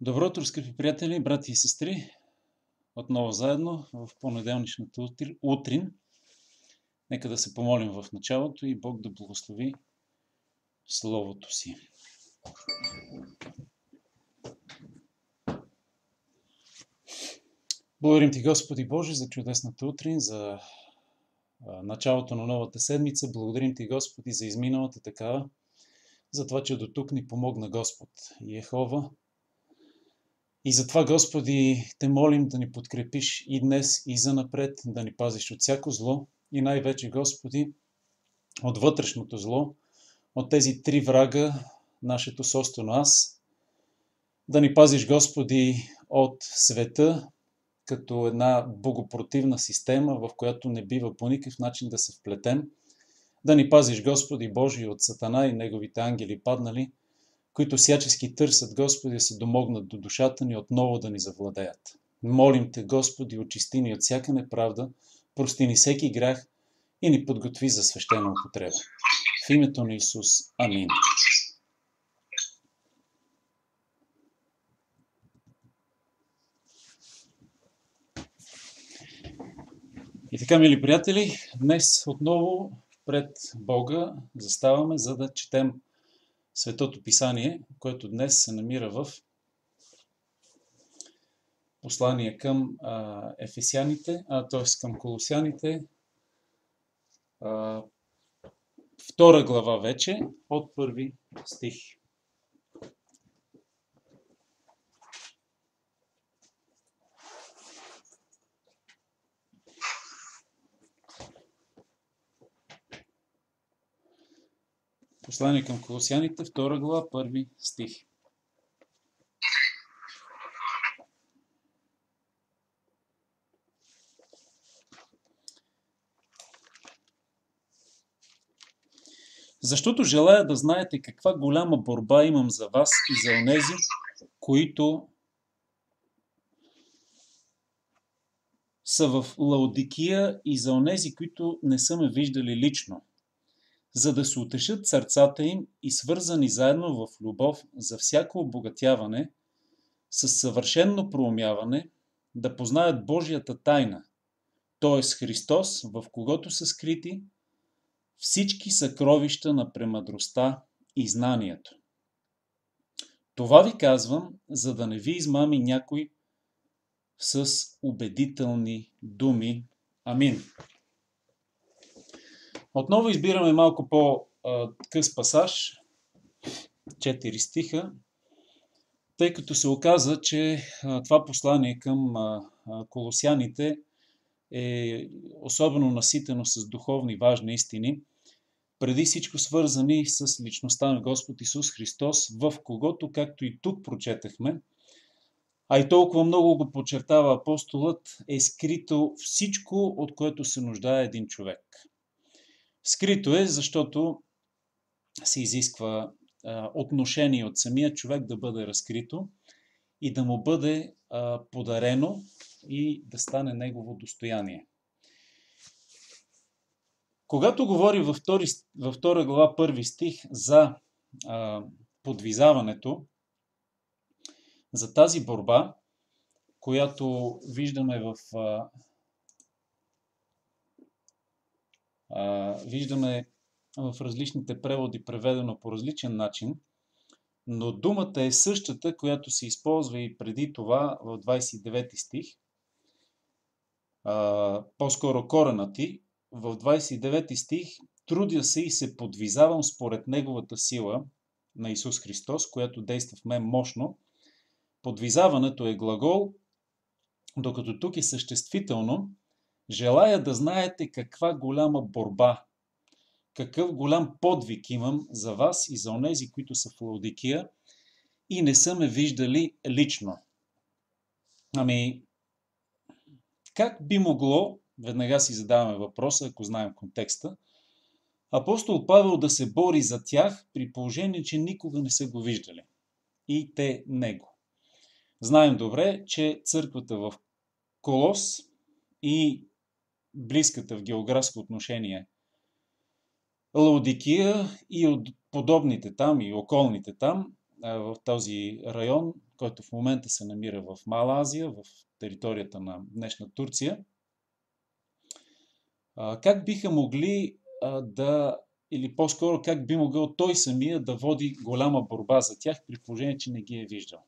Добро утро, скъпи приятели, брати и сестри! Отново заедно в понеделничната утри- утрин. Нека да се помолим в началото и Бог да благослови Словото си. Благодарим Ти, Господи Боже, за чудесната утрин, за началото на новата седмица. Благодарим Ти, Господи, за изминалата такава, за това, че до тук ни помогна Господ Ехова. И затова, Господи, те молим да ни подкрепиш и днес, и за напред, да ни пазиш от всяко зло и най-вече, Господи, от вътрешното зло, от тези три врага, нашето собствено аз, да ни пазиш, Господи, от света, като една богопротивна система, в която не бива по никакъв начин да се вплетем, да ни пазиш, Господи Божий, от Сатана и неговите ангели паднали, които всячески търсят, Господи, да се домогнат до душата ни, отново да ни завладеят. Молим Те, Господи, очисти ни от всяка неправда, прости ни всеки грях и ни подготви за свещена употреба. В името на Исус. Амин. И така, мили приятели, днес отново пред Бога заставаме, за да четем Светото Писание, което днес се намира в послание към а, Ефесяните, а, т.е. към Колосяните, а, втора глава вече, от първи стих. Послание към Колосяните, втора глава, първи стих. Защото желая да знаете каква голяма борба имам за вас и за онези, които са в Лаодикия и за онези, които не са ме виждали лично за да се утешат сърцата им и свързани заедно в любов за всяко обогатяване, с съвършенно проумяване, да познаят Божията тайна, т.е. Христос, в когото са скрити всички съкровища на премъдростта и знанието. Това ви казвам, за да не ви измами някой с убедителни думи. Амин. Отново избираме малко по-къс пасаж, 4 стиха, тъй като се оказа, че това послание към колосяните е особено наситено с духовни важни истини, преди всичко свързани с личността на Господ Исус Христос, в когото, както и тук прочетахме, а и толкова много го подчертава апостолът, е скрито всичко, от което се нуждае един човек – Скрито е, защото се изисква отношение от самия човек да бъде разкрито и да му бъде подарено и да стане негово достояние. Когато говори във, втори, във втора глава, първи стих за а, подвизаването, за тази борба, която виждаме в а, виждаме в различните преводи преведено по различен начин, но думата е същата, която се използва и преди това в 29 стих. по-скоро корена ти. В 29 стих трудя се и се подвизавам според Неговата сила на Исус Христос, която действа в мен мощно. Подвизаването е глагол, докато тук е съществително – Желая да знаете каква голяма борба, какъв голям подвиг имам за вас и за онези, които са в Лаудикия и не са ме виждали лично. Ами, как би могло, веднага си задаваме въпроса, ако знаем контекста, апостол Павел да се бори за тях при положение, че никога не са го виждали. И те него. Знаем добре, че църквата в Колос и близката в географско отношение Лаудикия и от подобните там и околните там в този район, който в момента се намира в Мала Азия, в територията на днешна Турция, как биха могли да, или по-скоро как би могъл той самия да води голяма борба за тях, при положение, че не ги е виждал.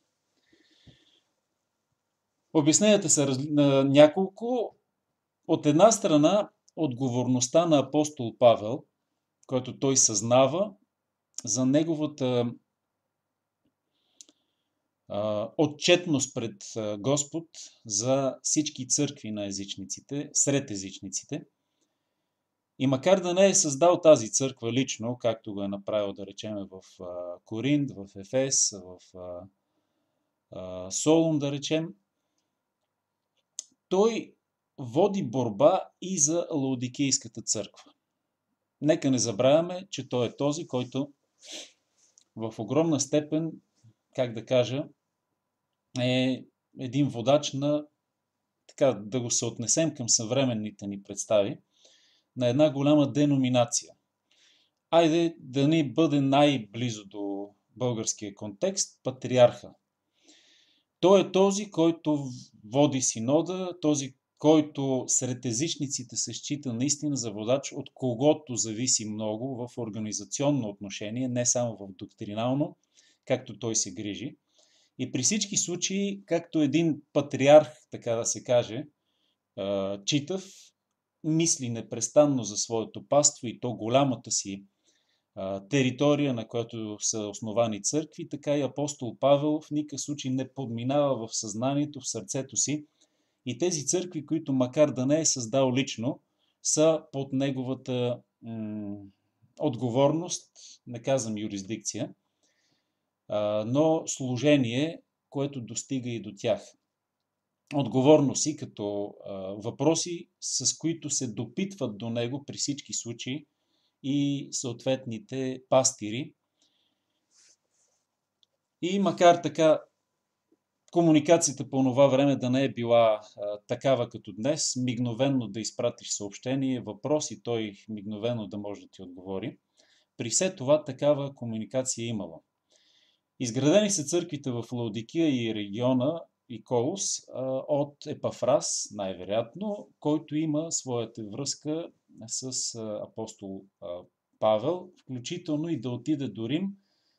Обясненията са на няколко. От една страна, отговорността на апостол Павел, който той съзнава за неговата отчетност пред Господ за всички църкви на езичниците, сред езичниците. И макар да не е създал тази църква лично, както го е направил, да речем, в Коринт, в Ефес, в Солун, да речем, той води борба и за Лаодикийската църква. Нека не забравяме, че той е този, който в огромна степен, как да кажа, е един водач на, така да го съотнесем към съвременните ни представи, на една голяма деноминация. Айде да ни бъде най-близо до българския контекст патриарха. Той е този, който води синода, този, който сред езичниците се счита наистина за водач, от когото зависи много в организационно отношение, не само в доктринално, както той се грижи. И при всички случаи, както един патриарх, така да се каже, читав, мисли непрестанно за своето паство и то голямата си територия, на която са основани църкви, така и апостол Павел в никакъв случай не подминава в съзнанието, в сърцето си и тези църкви, които макар да не е създал лично, са под неговата м- отговорност, не казвам юрисдикция, а, но служение, което достига и до тях. Отговорност и като а, въпроси, с които се допитват до него при всички случаи и съответните пастири. И макар така комуникацията по това време да не е била а, такава като днес, мигновенно да изпратиш съобщение, въпрос и той мигновенно да може да ти отговори. При все това такава комуникация е имало. Изградени са църквите в Лаодикия и региона и Колос а, от Епафрас, най-вероятно, който има своята връзка с а, апостол а, Павел, включително и да отиде до Рим,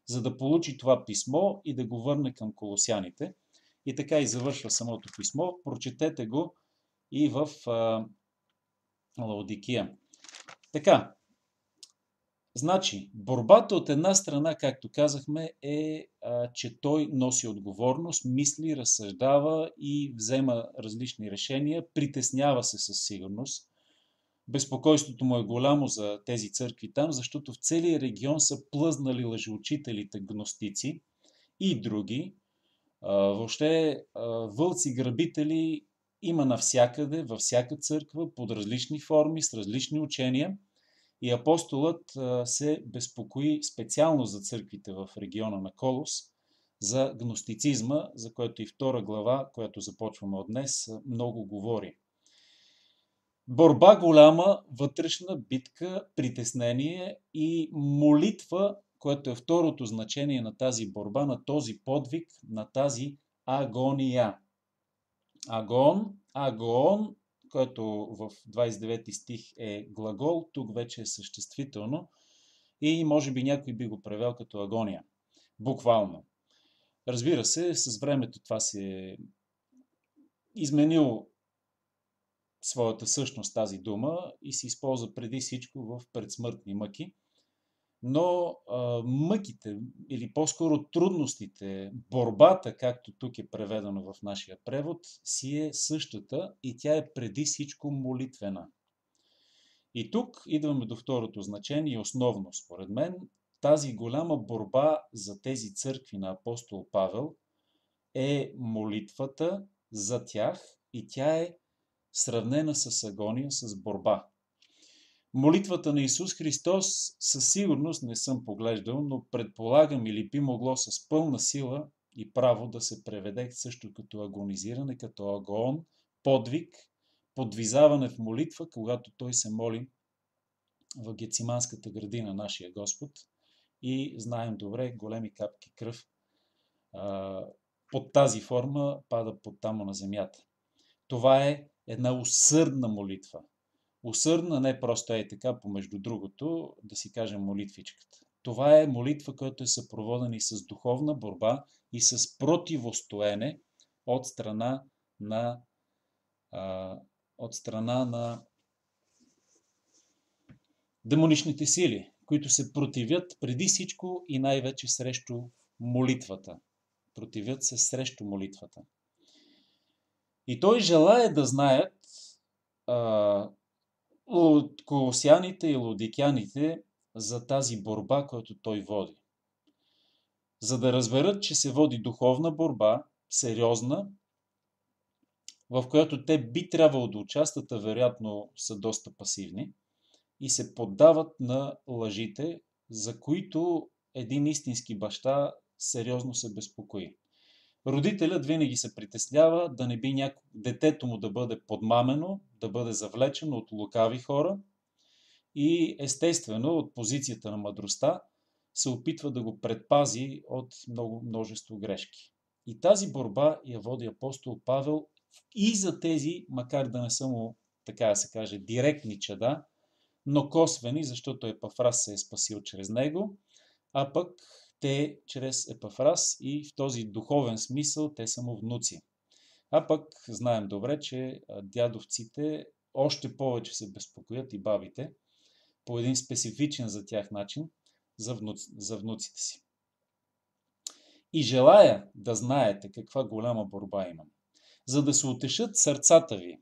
за да получи това писмо и да го върне към колосяните – и така и завършва самото писмо. Прочетете го и в а, Лаодикия. Така, значи, борбата от една страна, както казахме, е, а, че той носи отговорност, мисли, разсъждава и взема различни решения, притеснява се със сигурност. Безпокойството му е голямо за тези църкви там, защото в целия регион са плъзнали лъжеучителите гностици и други, въобще вълци грабители има навсякъде, във всяка църква, под различни форми, с различни учения. И апостолът се безпокои специално за църквите в региона на Колос, за гностицизма, за което и втора глава, която започваме от днес, много говори. Борба голяма, вътрешна битка, притеснение и молитва което е второто значение на тази борба, на този подвиг, на тази агония. Агон, агон, който в 29 стих е глагол, тук вече е съществително и може би някой би го превел като агония. Буквално. Разбира се, с времето това се е изменил своята същност тази дума и се използва преди всичко в предсмъртни мъки – но а, мъките или по-скоро трудностите, борбата, както тук е преведено в нашия превод, си е същата и тя е преди всичко молитвена. И тук идваме до второто значение, основно според мен, тази голяма борба за тези църкви на апостол Павел е молитвата за тях и тя е сравнена с агония, с борба. Молитвата на Исус Христос със сигурност не съм поглеждал, но предполагам или би могло с пълна сила и право да се преведе също като агонизиране, като агон, подвиг, подвизаване в молитва, когато той се моли в Гециманската градина нашия Господ и знаем добре големи капки кръв а, под тази форма пада под тамо на земята. Това е една усърдна молитва. Усърдна не просто е така, помежду другото, да си кажем молитвичката. Това е молитва, която е съпроводена и с духовна борба и с противостоене от страна на, а, от страна на демоничните сили, които се противят преди всичко и най-вече срещу молитвата. Противят се срещу молитвата. И той желая да знаят а, колосяните и лодикяните за тази борба, която той води. За да разберат, че се води духовна борба, сериозна, в която те би трябвало да участват, а вероятно са доста пасивни, и се поддават на лъжите, за които един истински баща сериозно се безпокои. Родителят винаги се притеснява да не би няко... детето му да бъде подмамено, да бъде завлечено от лукави хора и естествено от позицията на мъдростта се опитва да го предпази от много множество грешки. И тази борба я води апостол Павел и за тези, макар да не са му, така да се каже, директни чада, но косвени, защото Епафрас се е спасил чрез него, а пък те чрез Епафрас и в този духовен смисъл те са му внуци. А пък знаем добре, че дядовците още повече се безпокоят и бабите по един специфичен за тях начин за, внуци, за внуците си. И желая да знаете каква голяма борба имам, за да се утешат сърцата ви,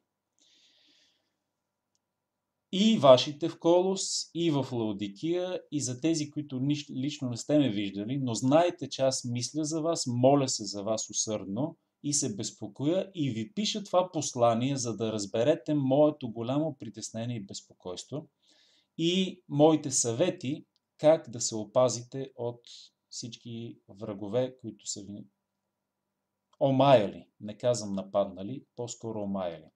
и вашите в Колос, и в Лаодикия, и за тези, които лично не сте ме виждали, но знаете, че аз мисля за вас, моля се за вас усърдно и се безпокоя и ви пиша това послание, за да разберете моето голямо притеснение и безпокойство и моите съвети как да се опазите от всички врагове, които са ви омаяли. Не казвам нападнали, по-скоро омаяли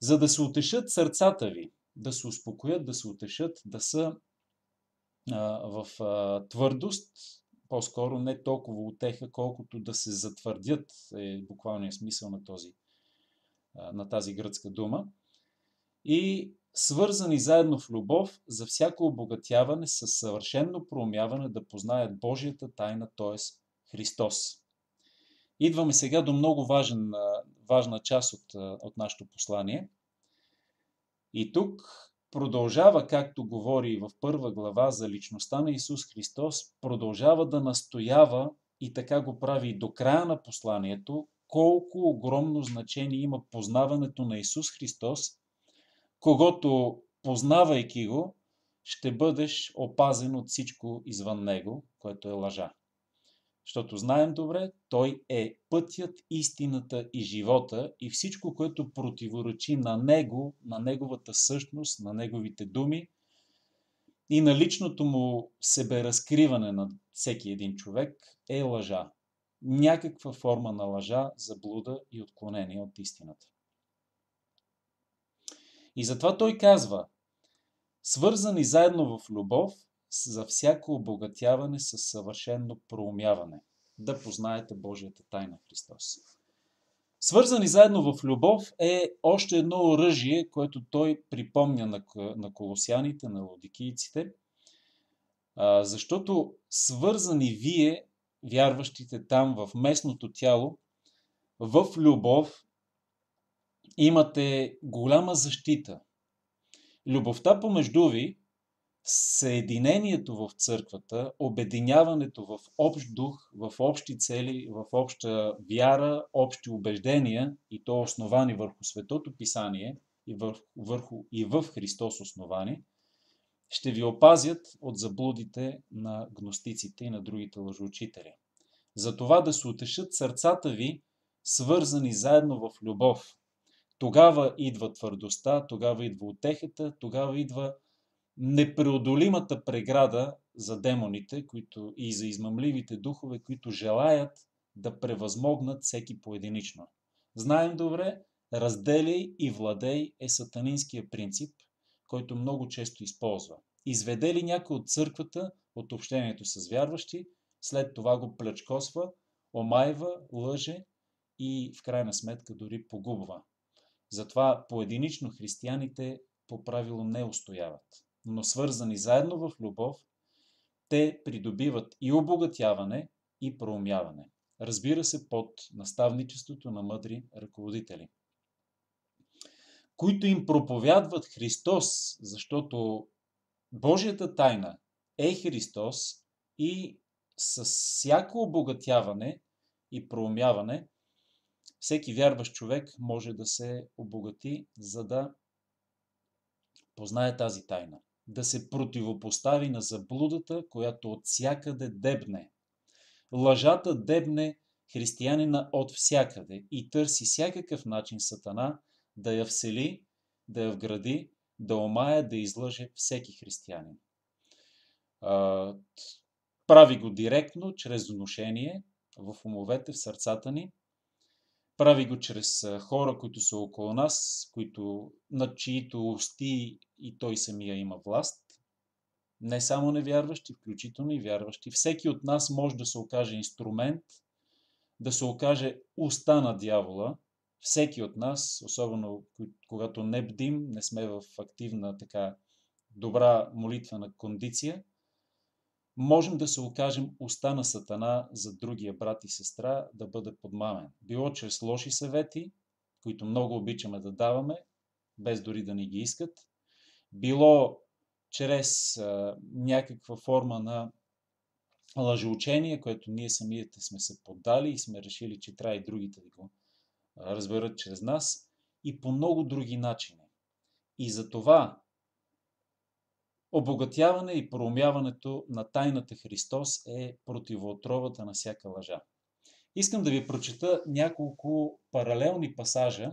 за да се утешат сърцата ви, да се успокоят, да се утешат, да са а, в а, твърдост, по-скоро не толкова утеха, колкото да се затвърдят, е буквалният смисъл на, този, на тази гръцка дума. И свързани заедно в любов за всяко обогатяване с съвършенно проумяване да познаят Божията тайна, т.е. Христос. Идваме сега до много важен, важна част от, от нашето послание. И тук продължава, както говори в първа глава за личността на Исус Христос, продължава да настоява и така го прави и до края на посланието, колко огромно значение има познаването на Исус Христос, когато познавайки го, ще бъдеш опазен от всичко извън него, което е лъжа. Защото знаем добре, Той е пътят, истината и живота и всичко, което противоречи на Него, на Неговата същност, на Неговите думи и на личното му себеразкриване на всеки един човек е лъжа. Някаква форма на лъжа, заблуда и отклонение от истината. И затова той казва, свързани заедно в любов, за всяко обогатяване с съвършено проумяване, да познаете Божията тайна Христос. Свързани заедно в любов е още едно оръжие, което той припомня на, на колосяните, на лодикийците, защото свързани вие, вярващите там в местното тяло, в любов, имате голяма защита. Любовта помежду ви съединението в църквата, обединяването в общ дух, в общи цели, в обща вяра, общи убеждения и то основани върху Светото Писание и, върху, върху, и в Христос основани, ще ви опазят от заблудите на гностиците и на другите лъжоучители. За това да се утешат сърцата ви, свързани заедно в любов. Тогава идва твърдостта, тогава идва утехата, тогава идва непреодолимата преграда за демоните които, и за измамливите духове, които желаят да превъзмогнат всеки поединично. Знаем добре, разделяй и владей е сатанинския принцип, който много често използва. Изведе ли някой от църквата, от общението с вярващи, след това го плечкосва, омайва, лъже и в крайна сметка дори погубва. Затова поединично християните по правило не устояват. Но свързани заедно в любов, те придобиват и обогатяване, и проумяване. Разбира се, под наставничеството на мъдри ръководители, които им проповядват Христос, защото Божията тайна е Христос и с всяко обогатяване и проумяване, всеки вярващ човек може да се обогати, за да познае тази тайна. Да се противопостави на заблудата, която от всякъде дебне. Лъжата дебне християнина от всякъде и търси всякакъв начин сатана да я всели, да я вгради, да омая, да излъже всеки християнин. Прави го директно, чрез вношение в умовете, в сърцата ни. Прави го чрез хора, които са около нас, които, над чието усти и той самия има власт. Не само невярващи, включително и вярващи. Всеки от нас може да се окаже инструмент, да се окаже уста на дявола. Всеки от нас, особено когато не бдим, не сме в активна така добра молитвена кондиция, можем да се окажем уста на Сатана за другия брат и сестра да бъде подмамен. Било чрез лоши съвети, които много обичаме да даваме, без дори да ни ги искат. Било чрез а, някаква форма на лъжеучение, което ние самите сме се поддали и сме решили, че трябва и другите да го разберат чрез нас. И по много други начини. И за това Обогатяване и проумяването на тайната Христос е противоотровата на всяка лъжа. Искам да ви прочета няколко паралелни пасажа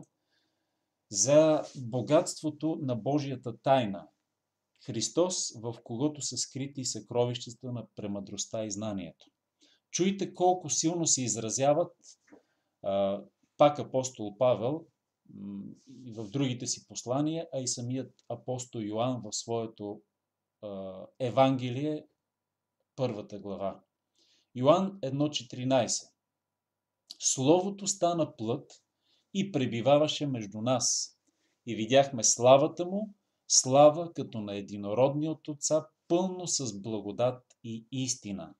за богатството на Божията тайна. Христос, в когото са скрити съкровищата на премъдростта и знанието. Чуйте колко силно се изразяват пак апостол Павел в другите си послания, а и самият апостол Йоанн в своето Евангелие, първата глава. Йоанн 1.14 Словото стана плът и пребиваваше между нас. И видяхме славата му, слава като на единородния от Отца, пълно с благодат и истина.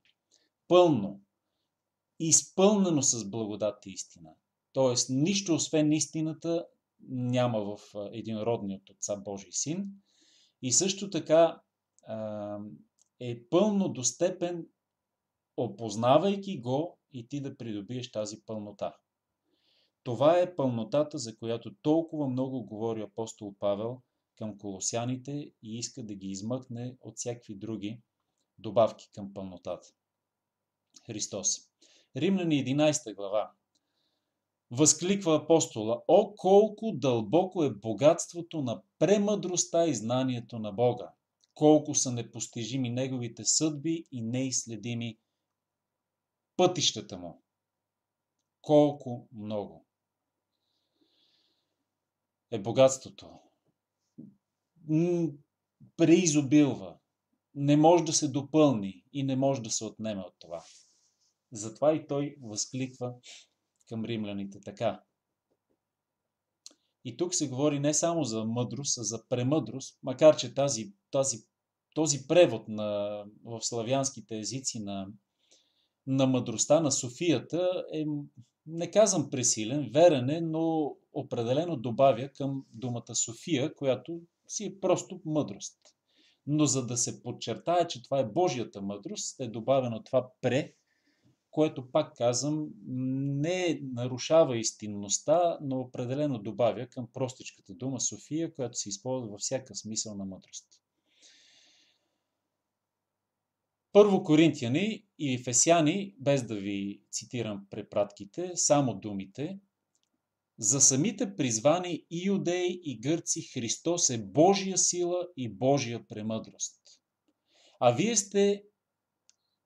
Пълно, изпълнено с благодат и истина. Тоест, нищо освен истината няма в единородният Отца Божий Син. И също така е пълно достепен, опознавайки го и ти да придобиеш тази пълнота. Това е пълнотата, за която толкова много говори апостол Павел към колосяните и иска да ги измъкне от всякакви други добавки към пълнотата. Христос. Римляни 11 глава. Възкликва апостола, о колко дълбоко е богатството на премъдростта и знанието на Бога колко са непостижими неговите съдби и неизследими пътищата му. Колко много е богатството. Преизобилва. Не може да се допълни и не може да се отнеме от това. Затова и той възкликва към римляните така. И тук се говори не само за мъдрост, а за премъдрост, макар че тази, тази, този превод на, в славянските езици на, на мъдростта, на Софията е, не казвам пресилен, верен е, но определено добавя към думата София, която си е просто мъдрост. Но за да се подчертая, че това е Божията мъдрост, е добавено това пре, което, пак казвам, не нарушава истинността, но определено добавя към простичката дума София, която се използва във всяка смисъл на мъдрост. Първо Коринтияни и Ефесяни, без да ви цитирам препратките, само думите, за самите призвани и юдеи и гърци Христос е Божия сила и Божия премъдрост. А вие сте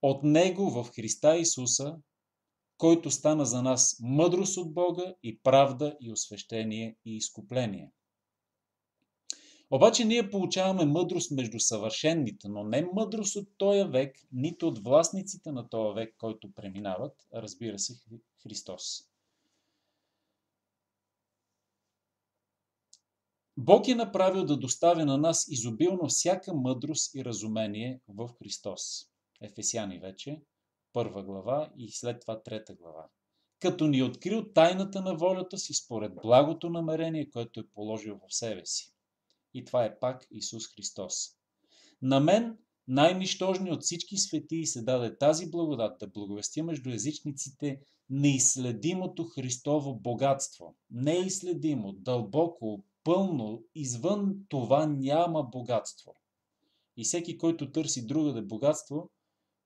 от Него в Христа Исуса, който стана за нас мъдрост от Бога и правда и освещение и изкупление. Обаче ние получаваме мъдрост между съвършенните, но не мъдрост от този век, нито от властниците на този век, който преминават, разбира се, Христос. Бог е направил да доставя на нас изобилно всяка мъдрост и разумение в Христос. Ефесяни вече, първа глава и след това трета глава. Като ни е открил тайната на волята си според благото намерение, което е положил в себе си. И това е пак Исус Христос. На мен, най-нищожни от всички светии, се даде тази благодат да благовестя между езичниците неизследимото Христово богатство. Неизследимо, дълбоко, пълно, извън това няма богатство. И всеки, който търси другаде богатство,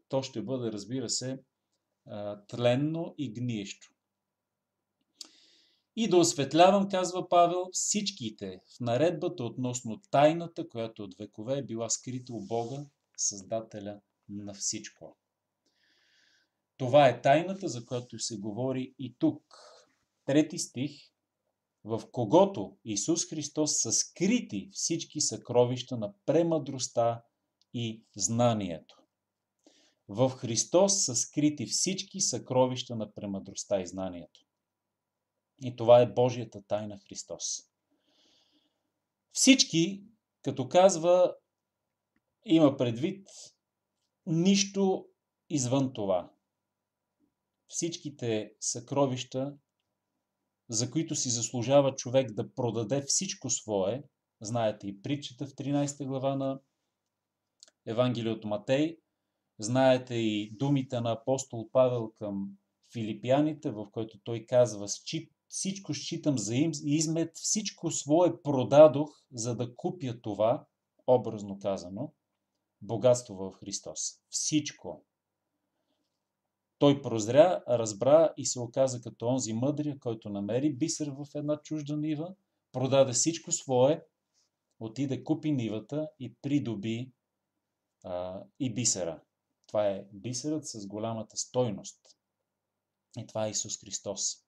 то ще бъде, разбира се, тленно и гниещо. И да осветлявам, казва Павел, всичките в наредбата относно тайната, която от векове е била скрита у Бога, Създателя на всичко. Това е тайната, за която се говори и тук. Трети стих. В когото Исус Христос са скрити всички съкровища на премъдростта и знанието. В Христос са скрити всички съкровища на премъдростта и знанието. И това е Божията тайна Христос. Всички, като казва, има предвид нищо извън това. Всичките съкровища, за които си заслужава човек да продаде всичко свое, знаете и притчата в 13 глава на Евангелие от Матей, знаете и думите на апостол Павел към филипяните, в който той казва, всичко считам за измет, всичко свое продадох, за да купя това, образно казано, богатство в Христос. Всичко. Той прозря, разбра и се оказа като онзи мъдрия, който намери бисер в една чужда нива, продаде всичко свое, отиде купи нивата и придоби а, и бисера. Това е бисерът с голямата стойност. И това е Исус Христос.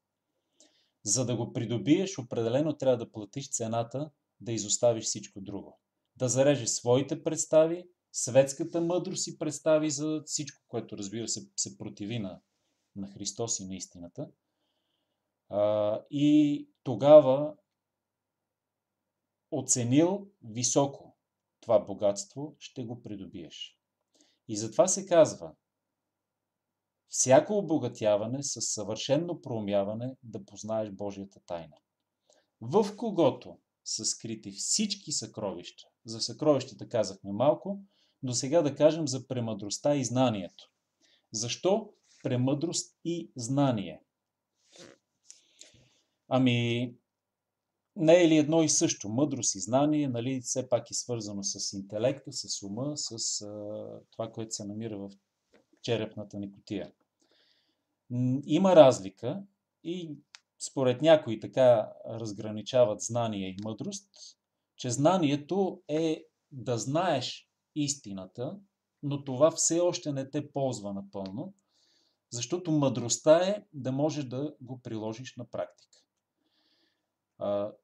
За да го придобиеш, определено трябва да платиш цената, да изоставиш всичко друго. Да зарежеш своите представи, светската мъдрост и представи за всичко, което разбира се се противи на, на Христос и на истината. А, и тогава оценил високо това богатство, ще го придобиеш. И затова се казва, всяко обогатяване с съвършенно проумяване да познаеш Божията тайна. В когото са скрити всички съкровища. За съкровищата казахме малко, но сега да кажем за премъдростта и знанието. Защо премъдрост и знание? Ами, не е ли едно и също? Мъдрост и знание, нали, все пак е свързано с интелекта, с ума, с а, това, което се намира в черепната ни котия. Има разлика и според някои така разграничават знание и мъдрост, че знанието е да знаеш истината, но това все още не те ползва напълно, защото мъдростта е да можеш да го приложиш на практика.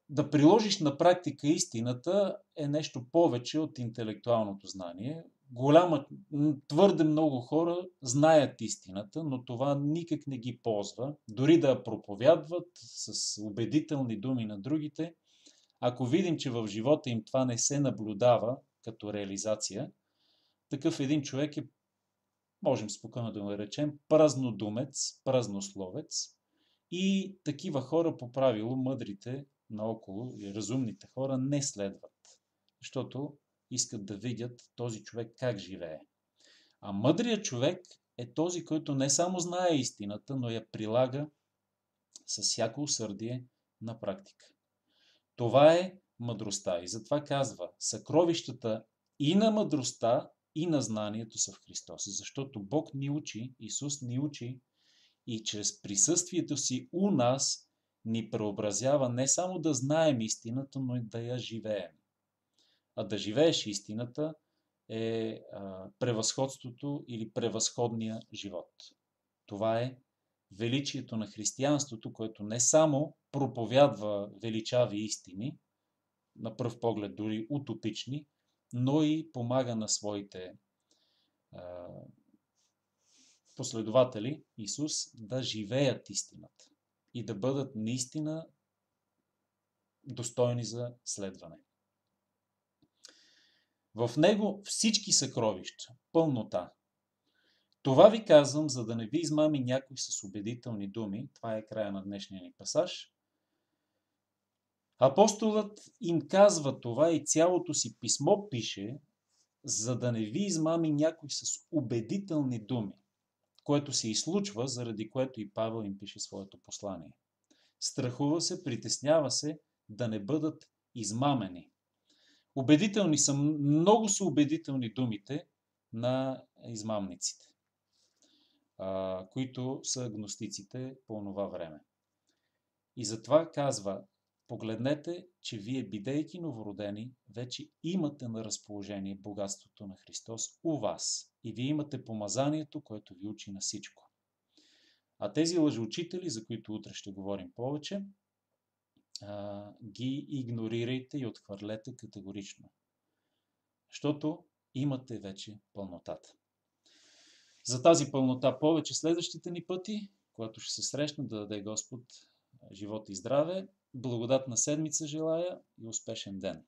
Да приложиш на практика истината е нещо повече от интелектуалното знание голяма, твърде много хора знаят истината, но това никак не ги ползва. Дори да проповядват с убедителни думи на другите, ако видим, че в живота им това не се наблюдава като реализация, такъв един човек е, можем спокойно да го наречем, празнодумец, празнословец. И такива хора, по правило, мъдрите наоколо и разумните хора не следват. Защото искат да видят този човек как живее. А мъдрият човек е този, който не само знае истината, но я прилага с всяко усърдие на практика. Това е мъдростта. И затова казва, съкровищата и на мъдростта, и на знанието са в Христос. Защото Бог ни учи, Исус ни учи и чрез присъствието си у нас ни преобразява не само да знаем истината, но и да я живеем. А да живееш истината е а, превъзходството или превъзходния живот. Това е величието на християнството, което не само проповядва величави истини, на пръв поглед дори утопични, но и помага на своите а, последователи, Исус, да живеят истината и да бъдат наистина достойни за следване. В него всички съкровища, пълнота. Това ви казвам, за да не ви измами някой с убедителни думи. Това е края на днешния ни пасаж. Апостолът им казва това и цялото си писмо пише, за да не ви измами някой с убедителни думи, което се излучва, заради което и Павел им пише своето послание. Страхува се, притеснява се да не бъдат измамени. Убедителни са, много са убедителни думите на измамниците, които са агностиците по това време. И затова казва, погледнете, че вие, бидейки новородени, вече имате на разположение богатството на Христос у вас и вие имате помазанието, което ви учи на всичко. А тези лъжеучители, за които утре ще говорим повече, ги игнорирайте и отхвърлете категорично. Защото имате вече пълнотата. За тази пълнота повече следващите ни пъти, когато ще се срещнем да даде Господ живот и здраве. Благодатна седмица желая и успешен ден!